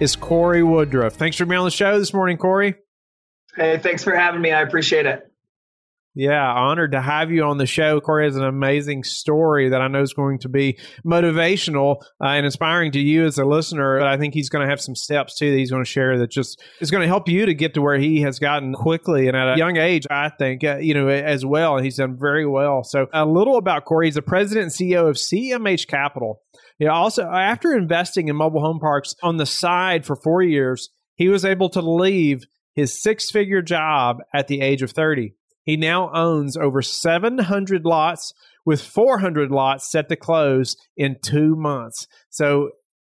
is Corey Woodruff. Thanks for being on the show this morning, Corey. Hey, thanks for having me. I appreciate it. Yeah, honored to have you on the show. Corey has an amazing story that I know is going to be motivational uh, and inspiring to you as a listener. But I think he's going to have some steps too that he's going to share that just is going to help you to get to where he has gotten quickly and at a young age. I think uh, you know as well, and he's done very well. So a little about Corey. He's the president and CEO of CMH Capital. Yeah. Also, after investing in mobile home parks on the side for four years, he was able to leave his six figure job at the age of 30. He now owns over 700 lots with 400 lots set to close in two months. So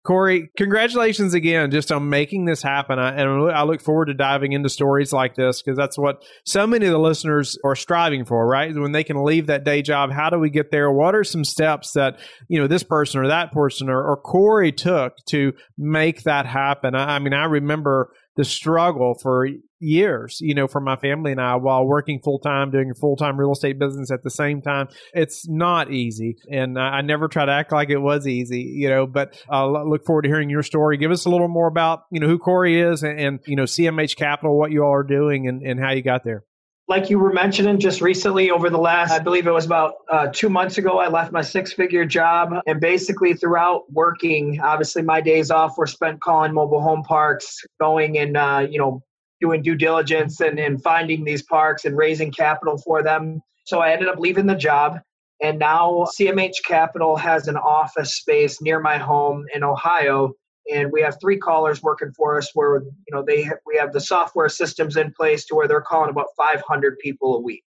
Corey, congratulations again just on making this happen. I, and I look forward to diving into stories like this because that's what so many of the listeners are striving for, right? When they can leave that day job, how do we get there? What are some steps that, you know, this person or that person or, or Corey took to make that happen? I, I mean, I remember the struggle for years, you know, for my family and I while working full time, doing a full time real estate business at the same time. It's not easy. And I never try to act like it was easy, you know, but I look forward to hearing your story. Give us a little more about, you know, who Corey is and, and you know, CMH Capital, what you all are doing and, and how you got there like you were mentioning just recently over the last i believe it was about uh, two months ago i left my six figure job and basically throughout working obviously my days off were spent calling mobile home parks going and uh, you know doing due diligence and, and finding these parks and raising capital for them. So i ended up leaving the job and now cmh capital has an office space near my home in ohio and we have three callers working for us where you know they we have the software systems in place to where they're calling about 500 people a week.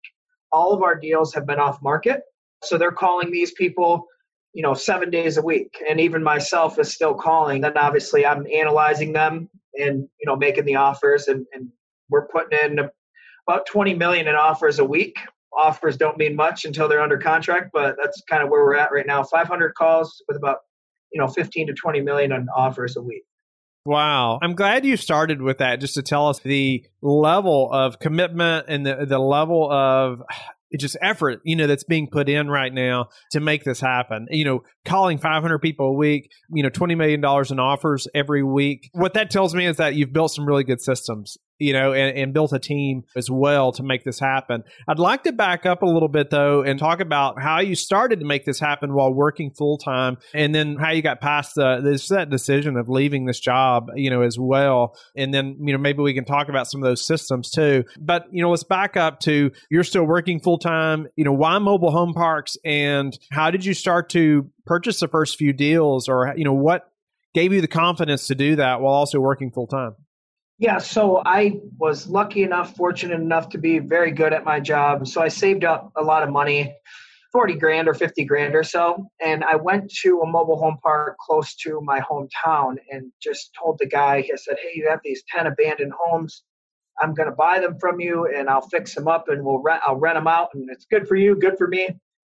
All of our deals have been off market so they're calling these people you know seven days a week. And even myself is still calling then obviously i'm analyzing them and you know making the offers and, and we're putting in about 20 million in offers a week. Offers don't mean much until they're under contract but that's kind of where we're at right now. 500 calls with about you know 15 to 20 million on offers a week Wow. I'm glad you started with that just to tell us the level of commitment and the, the level of just effort, you know, that's being put in right now to make this happen. You know, calling 500 people a week, you know, $20 million in offers every week. What that tells me is that you've built some really good systems you know, and, and, built a team as well to make this happen. I'd like to back up a little bit though and talk about how you started to make this happen while working full time, and then how you got past the this that decision of leaving this job, you know, as well. And then you know maybe we can talk about some of those systems too. But you know, let's back up to you're still working full time. You know, why mobile home parks, and how did you start to purchase the first few deals, or you know what gave you the confidence to do that while also working full time? Yeah, so I was lucky enough, fortunate enough to be very good at my job. So I saved up a lot of money, 40 grand or 50 grand or so. And I went to a mobile home park close to my hometown and just told the guy, I said, Hey, you have these 10 abandoned homes. I'm going to buy them from you and I'll fix them up and we'll rent, I'll rent them out and it's good for you, good for me.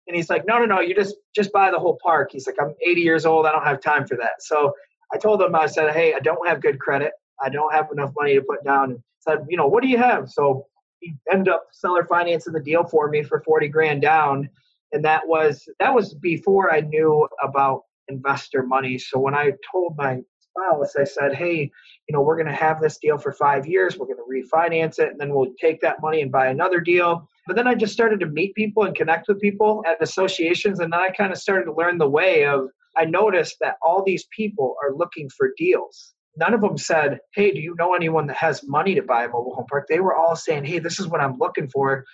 And he's like, no, no, no, you just, just buy the whole park. He's like, I'm 80 years old. I don't have time for that. So I told him, I said, Hey, I don't have good credit. I don't have enough money to put down. And said, you know, what do you have? So he ended up seller financing the deal for me for 40 grand down. And that was, that was before I knew about investor money. So when I told my spouse, I said, hey, you know, we're going to have this deal for five years. We're going to refinance it and then we'll take that money and buy another deal. But then I just started to meet people and connect with people at associations. And then I kind of started to learn the way of, I noticed that all these people are looking for deals none of them said, Hey, do you know anyone that has money to buy a mobile home park? They were all saying, Hey, this is what I'm looking for.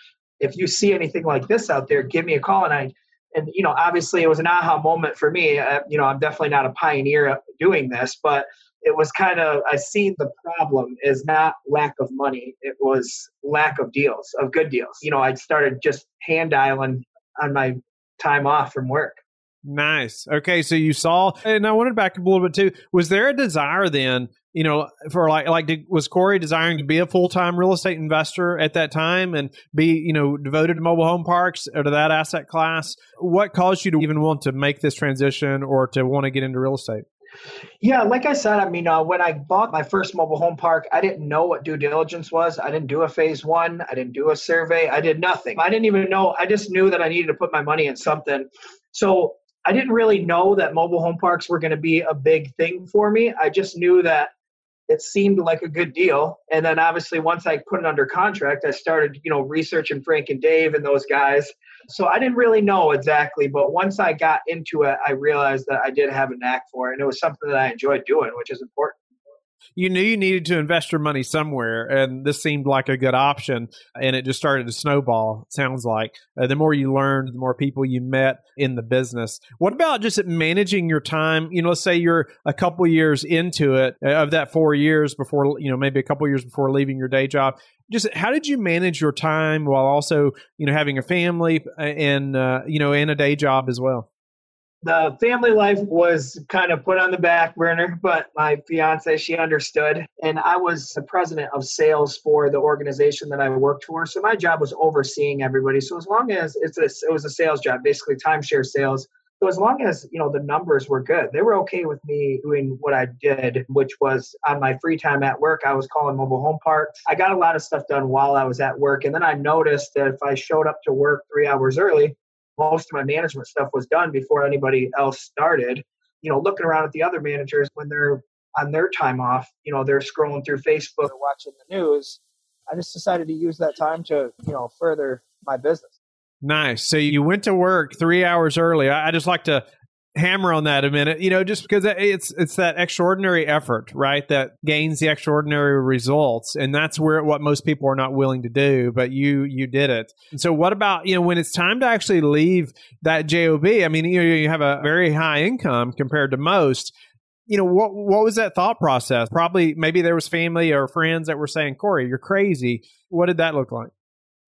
If you see anything like this out there, give me a call. And I, and you know, obviously it was an aha moment for me. Uh, you know, I'm definitely not a pioneer doing this, but it was kind of I see the problem is not lack of money. It was lack of deals, of good deals. You know, I started just hand dialing on my time off from work. Nice. Okay, so you saw, and I wanted back up a little bit too. Was there a desire then you know, for like, like did, was Corey desiring to be a full time real estate investor at that time and be, you know, devoted to mobile home parks or to that asset class? What caused you to even want to make this transition or to want to get into real estate? Yeah, like I said, I mean, uh, when I bought my first mobile home park, I didn't know what due diligence was. I didn't do a phase one. I didn't do a survey. I did nothing. I didn't even know. I just knew that I needed to put my money in something. So I didn't really know that mobile home parks were going to be a big thing for me. I just knew that it seemed like a good deal. And then obviously once I put it under contract, I started, you know, researching Frank and Dave and those guys. So I didn't really know exactly, but once I got into it, I realized that I did have a knack for it and it was something that I enjoyed doing, which is important you knew you needed to invest your money somewhere, and this seemed like a good option. And it just started to snowball. Sounds like uh, the more you learned, the more people you met in the business. What about just managing your time? You know, let's say you're a couple years into it, uh, of that four years before, you know, maybe a couple years before leaving your day job. Just how did you manage your time while also, you know, having a family uh, and uh, you know, and a day job as well? The family life was kind of put on the back burner, but my fiance, she understood. And I was the president of sales for the organization that I worked for. So my job was overseeing everybody. So as long as it's a, it was a sales job, basically timeshare sales. So as long as you know the numbers were good, they were okay with me doing what I did, which was on my free time at work. I was calling mobile home parks. I got a lot of stuff done while I was at work, and then I noticed that if I showed up to work three hours early, most of my management stuff was done before anybody else started. You know, looking around at the other managers when they're on their time off, you know, they're scrolling through Facebook or watching the news. I just decided to use that time to, you know, further my business. Nice. So you went to work three hours early. I just like to hammer on that a minute you know just because it's it's that extraordinary effort right that gains the extraordinary results. And that's where what most people are not willing to do but you you did it. And so what about you know when it's time to actually leave that job i mean you know you have a very high income compared to most. You know what what was that thought process? Probably maybe there was family or friends that were saying corey you're crazy. What did that look like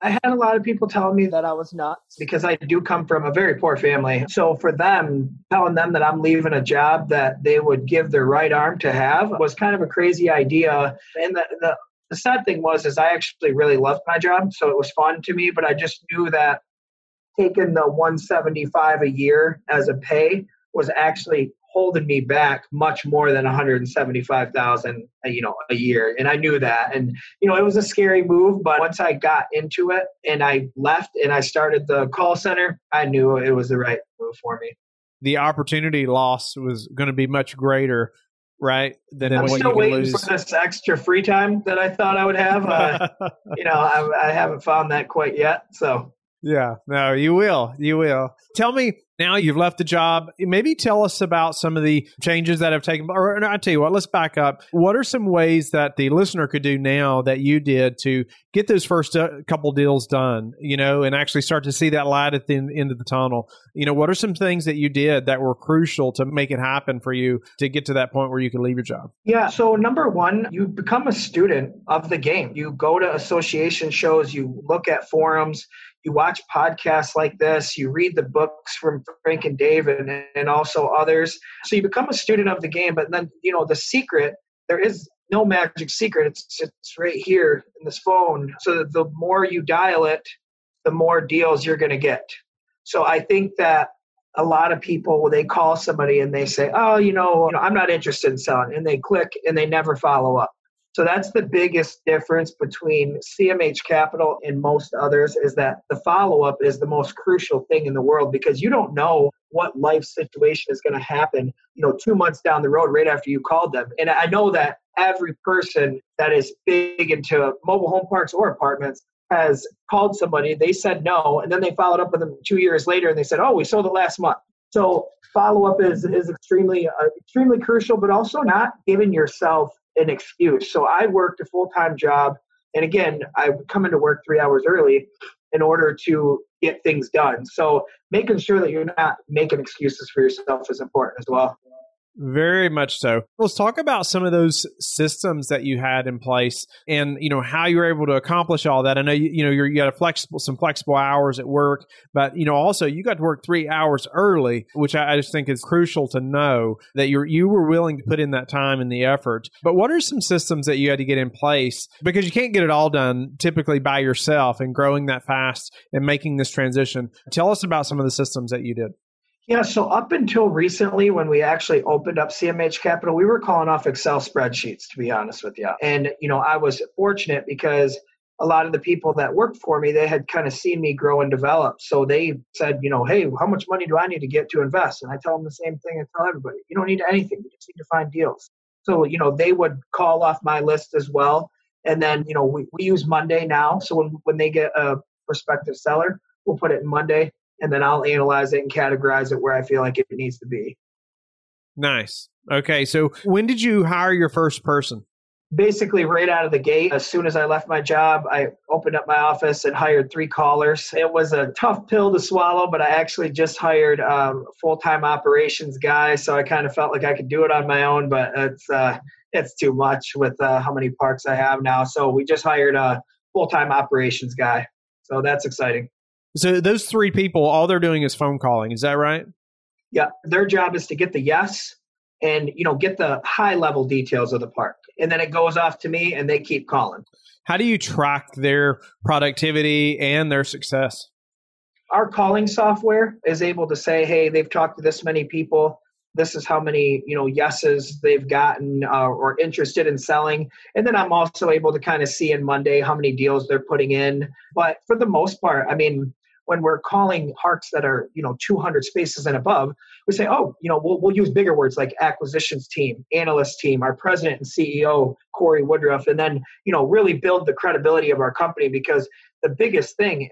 I had a lot of people telling me that I was nuts because I do come from a very poor family. So for them, telling them that I'm leaving a job that they would give their right arm to have was kind of a crazy idea. And the, the, the sad thing was is I actually really loved my job, so it was fun to me, but I just knew that taking the 175 a year as a pay was actually holding me back much more than 175,000 uh, you know a year and I knew that and you know it was a scary move but once I got into it and I left and I started the call center I knew it was the right move for me the opportunity loss was going to be much greater right than I'm what still you waiting lose. for this extra free time that I thought I would have uh, you know I, I haven't found that quite yet so yeah, no, you will. You will. Tell me now you've left the job. Maybe tell us about some of the changes that have taken. Or no, I tell you what, let's back up. What are some ways that the listener could do now that you did to get those first uh, couple deals done? You know, and actually start to see that light at the end of the tunnel. You know, what are some things that you did that were crucial to make it happen for you to get to that point where you can leave your job? Yeah. So number one, you become a student of the game. You go to association shows. You look at forums you watch podcasts like this, you read the books from Frank and Dave and, and also others. So you become a student of the game. But then, you know, the secret, there is no magic secret. It's, it's right here in this phone. So the more you dial it, the more deals you're going to get. So I think that a lot of people they call somebody and they say, "Oh, you know, you know, I'm not interested in selling," and they click and they never follow up. So that's the biggest difference between CMH Capital and most others is that the follow up is the most crucial thing in the world because you don't know what life situation is going to happen, you know, 2 months down the road right after you called them. And I know that every person that is big into mobile home parks or apartments has called somebody, they said no, and then they followed up with them 2 years later and they said, "Oh, we sold it last month." So follow up is is extremely uh, extremely crucial, but also not giving yourself an excuse. So I worked a full time job. And again, I would come into work three hours early in order to get things done. So making sure that you're not making excuses for yourself is important as well. Very much so. Let's talk about some of those systems that you had in place, and you know how you were able to accomplish all that. I know you, you know you got a flexible some flexible hours at work, but you know also you got to work three hours early, which I, I just think is crucial to know that you you were willing to put in that time and the effort. But what are some systems that you had to get in place because you can't get it all done typically by yourself and growing that fast and making this transition? Tell us about some of the systems that you did. Yeah, so up until recently, when we actually opened up CMH Capital, we were calling off Excel spreadsheets, to be honest with you. And, you know, I was fortunate because a lot of the people that worked for me, they had kind of seen me grow and develop. So they said, you know, hey, how much money do I need to get to invest? And I tell them the same thing I tell everybody you don't need anything, you just need to find deals. So, you know, they would call off my list as well. And then, you know, we, we use Monday now. So when, when they get a prospective seller, we'll put it in Monday and then I'll analyze it and categorize it where I feel like it needs to be. Nice. Okay. So when did you hire your first person? Basically, right out of the gate, as soon as I left my job, I opened up my office and hired three callers. It was a tough pill to swallow, but I actually just hired um, a full time operations guy. So I kind of felt like I could do it on my own, but it's, uh, it's too much with uh, how many parks I have now. So we just hired a full time operations guy. So that's exciting. So those three people, all they're doing is phone calling. Is that right? Yeah, their job is to get the yes and you know get the high level details of the park, and then it goes off to me, and they keep calling. How do you track their productivity and their success? Our calling software is able to say, "Hey, they've talked to this many people. This is how many you know yeses they've gotten uh, or interested in selling." And then I'm also able to kind of see in Monday how many deals they're putting in. But for the most part, I mean, when we're calling parks that are you know 200 spaces and above we say oh you know we'll, we'll use bigger words like acquisitions team analyst team our president and ceo corey woodruff and then you know really build the credibility of our company because the biggest thing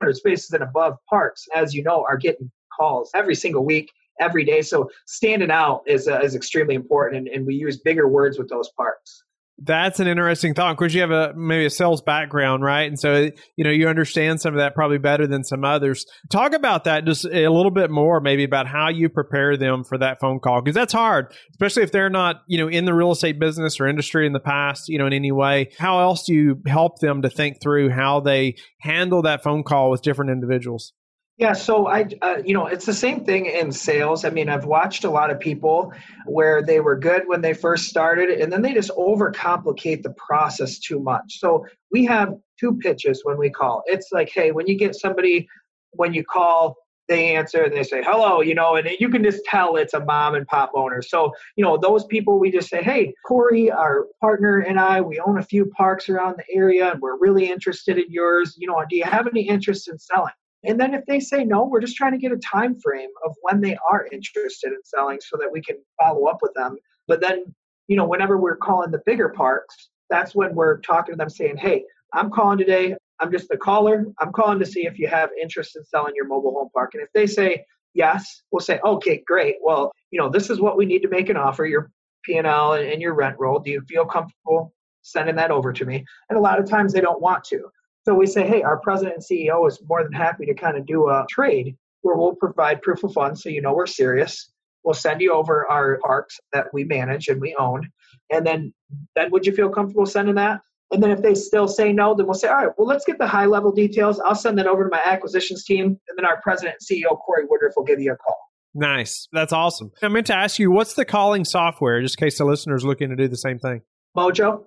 100 spaces and above parks as you know are getting calls every single week every day. So standing out is, uh, is extremely important and, and we use bigger words with those parks that's an interesting thought. Of course, you have a maybe a sales background, right? And so you know you understand some of that probably better than some others. Talk about that just a little bit more, maybe about how you prepare them for that phone call because that's hard, especially if they're not you know in the real estate business or industry in the past, you know, in any way. How else do you help them to think through how they handle that phone call with different individuals? Yeah, so I, uh, you know, it's the same thing in sales. I mean, I've watched a lot of people where they were good when they first started, and then they just overcomplicate the process too much. So we have two pitches when we call. It's like, hey, when you get somebody, when you call, they answer and they say hello, you know, and you can just tell it's a mom and pop owner. So, you know, those people we just say, hey, Corey, our partner, and I, we own a few parks around the area, and we're really interested in yours. You know, do you have any interest in selling? And then if they say no, we're just trying to get a time frame of when they are interested in selling so that we can follow up with them. But then, you know, whenever we're calling the bigger parks, that's when we're talking to them saying, hey, I'm calling today. I'm just a caller. I'm calling to see if you have interest in selling your mobile home park. And if they say yes, we'll say, okay, great. Well, you know, this is what we need to make an offer. Your P&L and your rent roll. Do you feel comfortable sending that over to me? And a lot of times they don't want to. So we say, hey, our president and CEO is more than happy to kind of do a trade where we'll provide proof of funds so you know we're serious. We'll send you over our parks that we manage and we own. And then then would you feel comfortable sending that? And then if they still say no, then we'll say, all right, well, let's get the high level details. I'll send that over to my acquisitions team. And then our president and CEO, Corey Woodruff, will give you a call. Nice. That's awesome. I meant to ask you, what's the calling software, just in case the listeners looking to do the same thing? Mojo.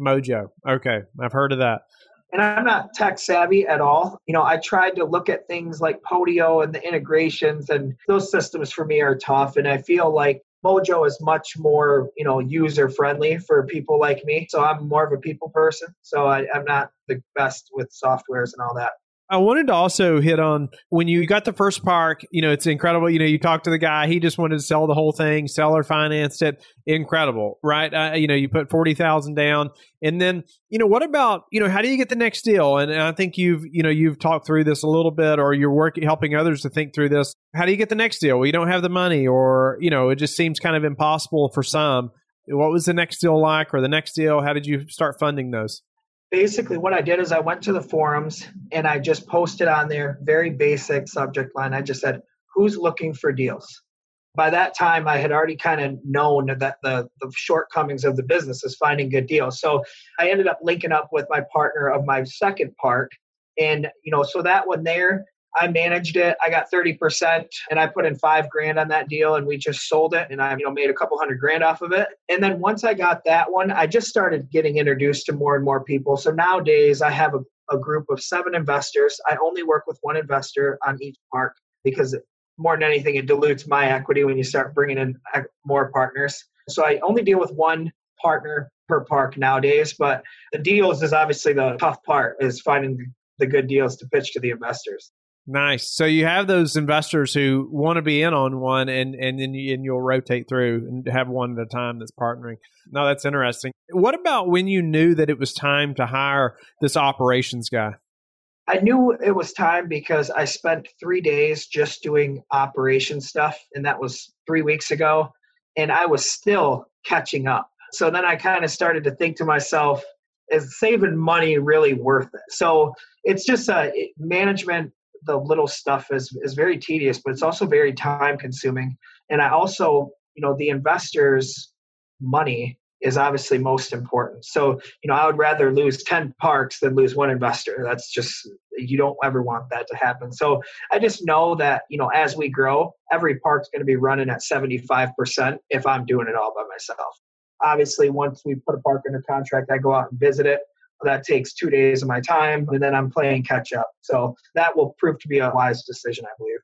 Mojo. Okay. I've heard of that and I'm not tech savvy at all. You know, I tried to look at things like Podio and the integrations, and those systems for me are tough. And I feel like Mojo is much more, you know, user friendly for people like me. So I'm more of a people person. So I, I'm not the best with softwares and all that. I wanted to also hit on when you got the first park, you know, it's incredible. You know, you talked to the guy, he just wanted to sell the whole thing, seller financed it. Incredible, right? Uh, you know, you put 40,000 down. And then, you know, what about, you know, how do you get the next deal? And, and I think you've, you know, you've talked through this a little bit or you're working, helping others to think through this. How do you get the next deal? Well, you don't have the money or, you know, it just seems kind of impossible for some. What was the next deal like or the next deal? How did you start funding those? Basically what I did is I went to the forums and I just posted on there very basic subject line. I just said, who's looking for deals? by that time I had already kind of known that the, the shortcomings of the business is finding good deals. So I ended up linking up with my partner of my second park. And, you know, so that one there, I managed it. I got 30% and I put in five grand on that deal and we just sold it and I, you know, made a couple hundred grand off of it. And then once I got that one, I just started getting introduced to more and more people. So nowadays I have a, a group of seven investors. I only work with one investor on each park because more than anything, it dilutes my equity when you start bringing in more partners. So I only deal with one partner per park nowadays, but the deals is obviously the tough part is finding the good deals to pitch to the investors. Nice. So you have those investors who want to be in on one, and and then you, and you'll rotate through and have one at a time that's partnering. No, that's interesting. What about when you knew that it was time to hire this operations guy? I knew it was time because I spent three days just doing operation stuff, and that was three weeks ago, and I was still catching up. So then I kind of started to think to myself, is saving money really worth it? So it's just a management. The little stuff is is very tedious, but it's also very time consuming. And I also, you know, the investors' money is obviously most important. So, you know, I would rather lose 10 parks than lose one investor. That's just, you don't ever want that to happen. So I just know that, you know, as we grow, every park's going to be running at 75% if I'm doing it all by myself. Obviously, once we put a park under contract, I go out and visit it. That takes two days of my time, and then I'm playing catch up. So that will prove to be a wise decision, I believe.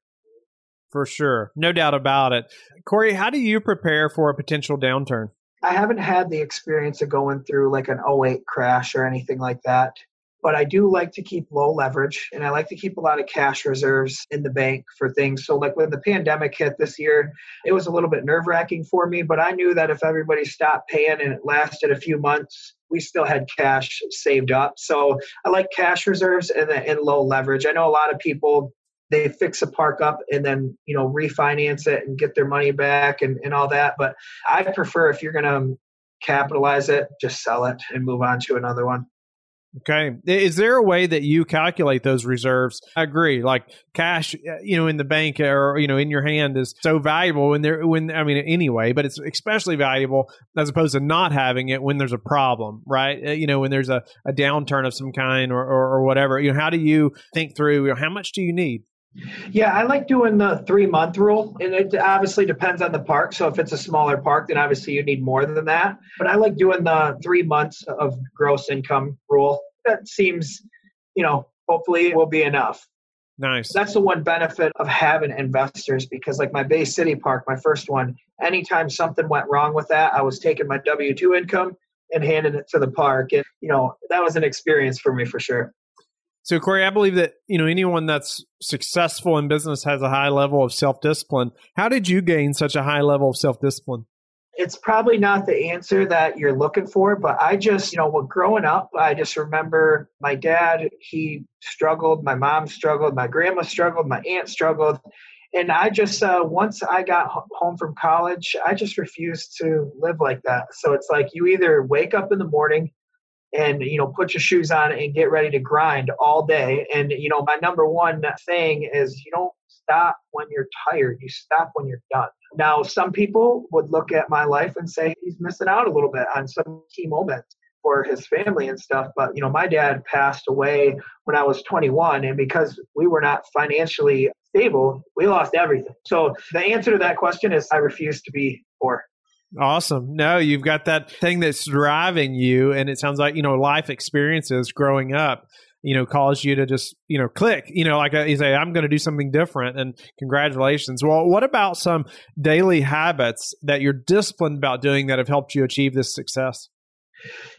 For sure. No doubt about it. Corey, how do you prepare for a potential downturn? I haven't had the experience of going through like an 08 crash or anything like that. But I do like to keep low leverage and I like to keep a lot of cash reserves in the bank for things. So, like when the pandemic hit this year, it was a little bit nerve wracking for me, but I knew that if everybody stopped paying and it lasted a few months, we still had cash saved up. So, I like cash reserves and, and low leverage. I know a lot of people they fix a park up and then you know refinance it and get their money back and, and all that but i prefer if you're going to capitalize it just sell it and move on to another one Okay. Is there a way that you calculate those reserves? I agree. Like cash, uh, you know, in the bank or, you know, in your hand is so valuable when there, when, I mean, anyway, but it's especially valuable as opposed to not having it when there's a problem, right? Uh, you know, when there's a, a downturn of some kind or, or, or whatever, you know, how do you think through, you know, how much do you need? Yeah, I like doing the three month rule, and it obviously depends on the park. So if it's a smaller park, then obviously you need more than that. But I like doing the three months of gross income rule. That seems, you know, hopefully it will be enough. Nice. That's the one benefit of having investors because, like my Bay City Park, my first one, anytime something went wrong with that, I was taking my W 2 income and handing it to the park. And, you know, that was an experience for me for sure. So, Corey, I believe that you know anyone that's successful in business has a high level of self discipline. How did you gain such a high level of self discipline? It's probably not the answer that you're looking for, but I just, you know, well, growing up, I just remember my dad, he struggled, my mom struggled, my grandma struggled, my aunt struggled. And I just, uh, once I got home from college, I just refused to live like that. So it's like you either wake up in the morning and you know put your shoes on and get ready to grind all day. And you know my number one thing is you don't stop when you're tired. You stop when you're done. Now some people would look at my life and say he's missing out a little bit on some key moments for his family and stuff. But you know my dad passed away when i was 21 and because we were not financially stable we lost everything. So the answer to that question is i refuse to be poor Awesome. No, you've got that thing that's driving you, and it sounds like you know life experiences growing up. You know, caused you to just you know click. You know, like uh, you say, I'm going to do something different, and congratulations. Well, what about some daily habits that you're disciplined about doing that have helped you achieve this success?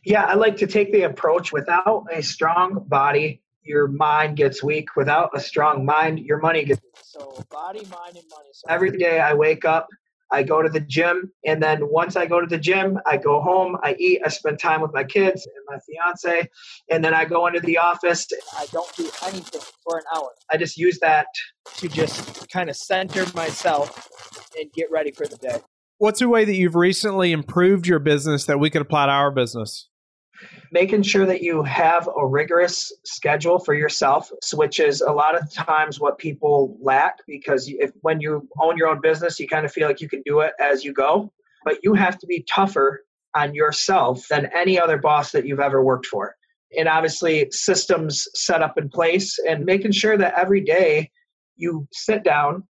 Yeah, I like to take the approach without a strong body, your mind gets weak. Without a strong mind, your money gets weak. So, body, mind, and money. So, every day I wake up, I go to the gym, and then once I go to the gym, I go home, I eat, I spend time with my kids and my fiance, and then I go into the office. I don't do anything for an hour. I just use that to just kind of center myself and get ready for the day. What's a way that you've recently improved your business that we could apply to our business? Making sure that you have a rigorous schedule for yourself which is a lot of times what people lack because if when you own your own business you kind of feel like you can do it as you go but you have to be tougher on yourself than any other boss that you've ever worked for. And obviously systems set up in place and making sure that every day you sit down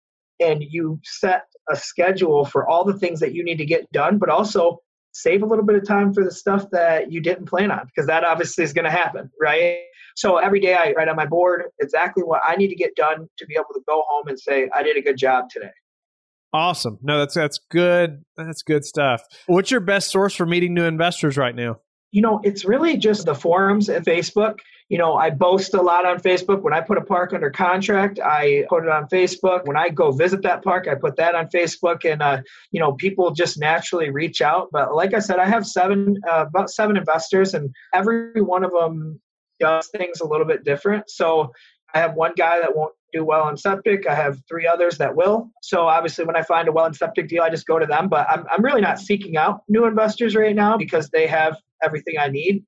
and you set a schedule for all the things that you need to get done but also save a little bit of time for the stuff that you didn't plan on because that obviously is going to happen right? So every day i write on my board exactly what i need to get done to be able to go home and say i did a good job today. Awesome. No that's that's good that's good stuff. What's your best source for meeting new investors right now? You know, it's really just the forums and Facebook. You know, I boast a lot on Facebook. When I put a park under contract, I put it on Facebook. When I go visit that park, I put that on Facebook, and uh, you know, people just naturally reach out. But like I said, I have seven, uh, about seven investors, and every one of them does things a little bit different. So I have one guy that won't do well on septic. I have three others that will. So obviously, when I find a well in septic deal, I just go to them. But I'm, I'm really not seeking out new investors right now because they have everything I need,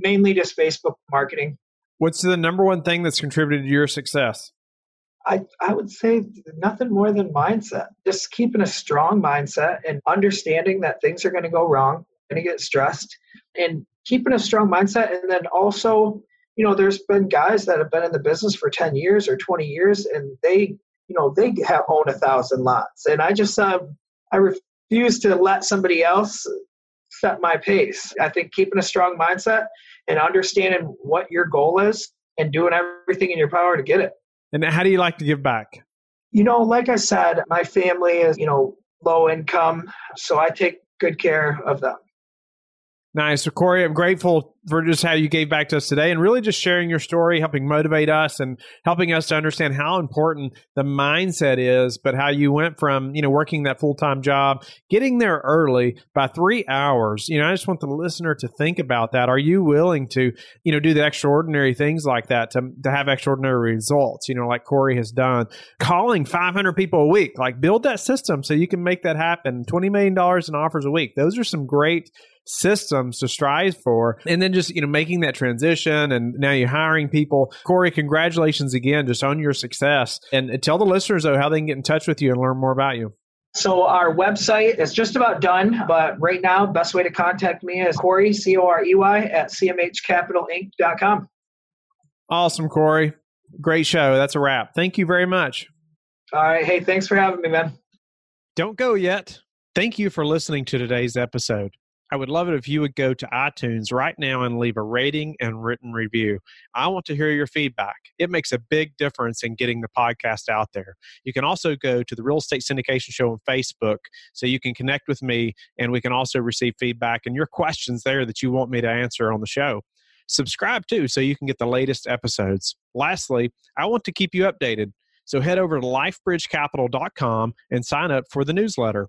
mainly just Facebook marketing. What's the number one thing that's contributed to your success? I, I would say nothing more than mindset. Just keeping a strong mindset and understanding that things are going to go wrong, going to get stressed, and keeping a strong mindset. And then also, you know, there's been guys that have been in the business for 10 years or 20 years, and they, you know, they have owned a thousand lots. And I just, uh, I refuse to let somebody else set my pace. I think keeping a strong mindset and understanding what your goal is and doing everything in your power to get it. And how do you like to give back? You know, like I said, my family is, you know, low income, so I take good care of them. Nice. So, Corey, I'm grateful for just how you gave back to us today and really just sharing your story, helping motivate us and helping us to understand how important the mindset is, but how you went from, you know, working that full time job, getting there early by three hours. You know, I just want the listener to think about that. Are you willing to, you know, do the extraordinary things like that to, to have extraordinary results, you know, like Corey has done? Calling 500 people a week, like build that system so you can make that happen. $20 million in offers a week. Those are some great systems to strive for. And then just, you know, making that transition and now you're hiring people. Corey, congratulations again just on your success. And tell the listeners, though, how they can get in touch with you and learn more about you. So our website is just about done, but right now, best way to contact me is Corey, C-O-R-E-Y, at cmhcapitalinc.com. Awesome, Corey. Great show. That's a wrap. Thank you very much. All right. Hey, thanks for having me, man. Don't go yet. Thank you for listening to today's episode. I would love it if you would go to iTunes right now and leave a rating and written review. I want to hear your feedback. It makes a big difference in getting the podcast out there. You can also go to the Real Estate Syndication Show on Facebook so you can connect with me and we can also receive feedback and your questions there that you want me to answer on the show. Subscribe too so you can get the latest episodes. Lastly, I want to keep you updated. So head over to lifebridgecapital.com and sign up for the newsletter.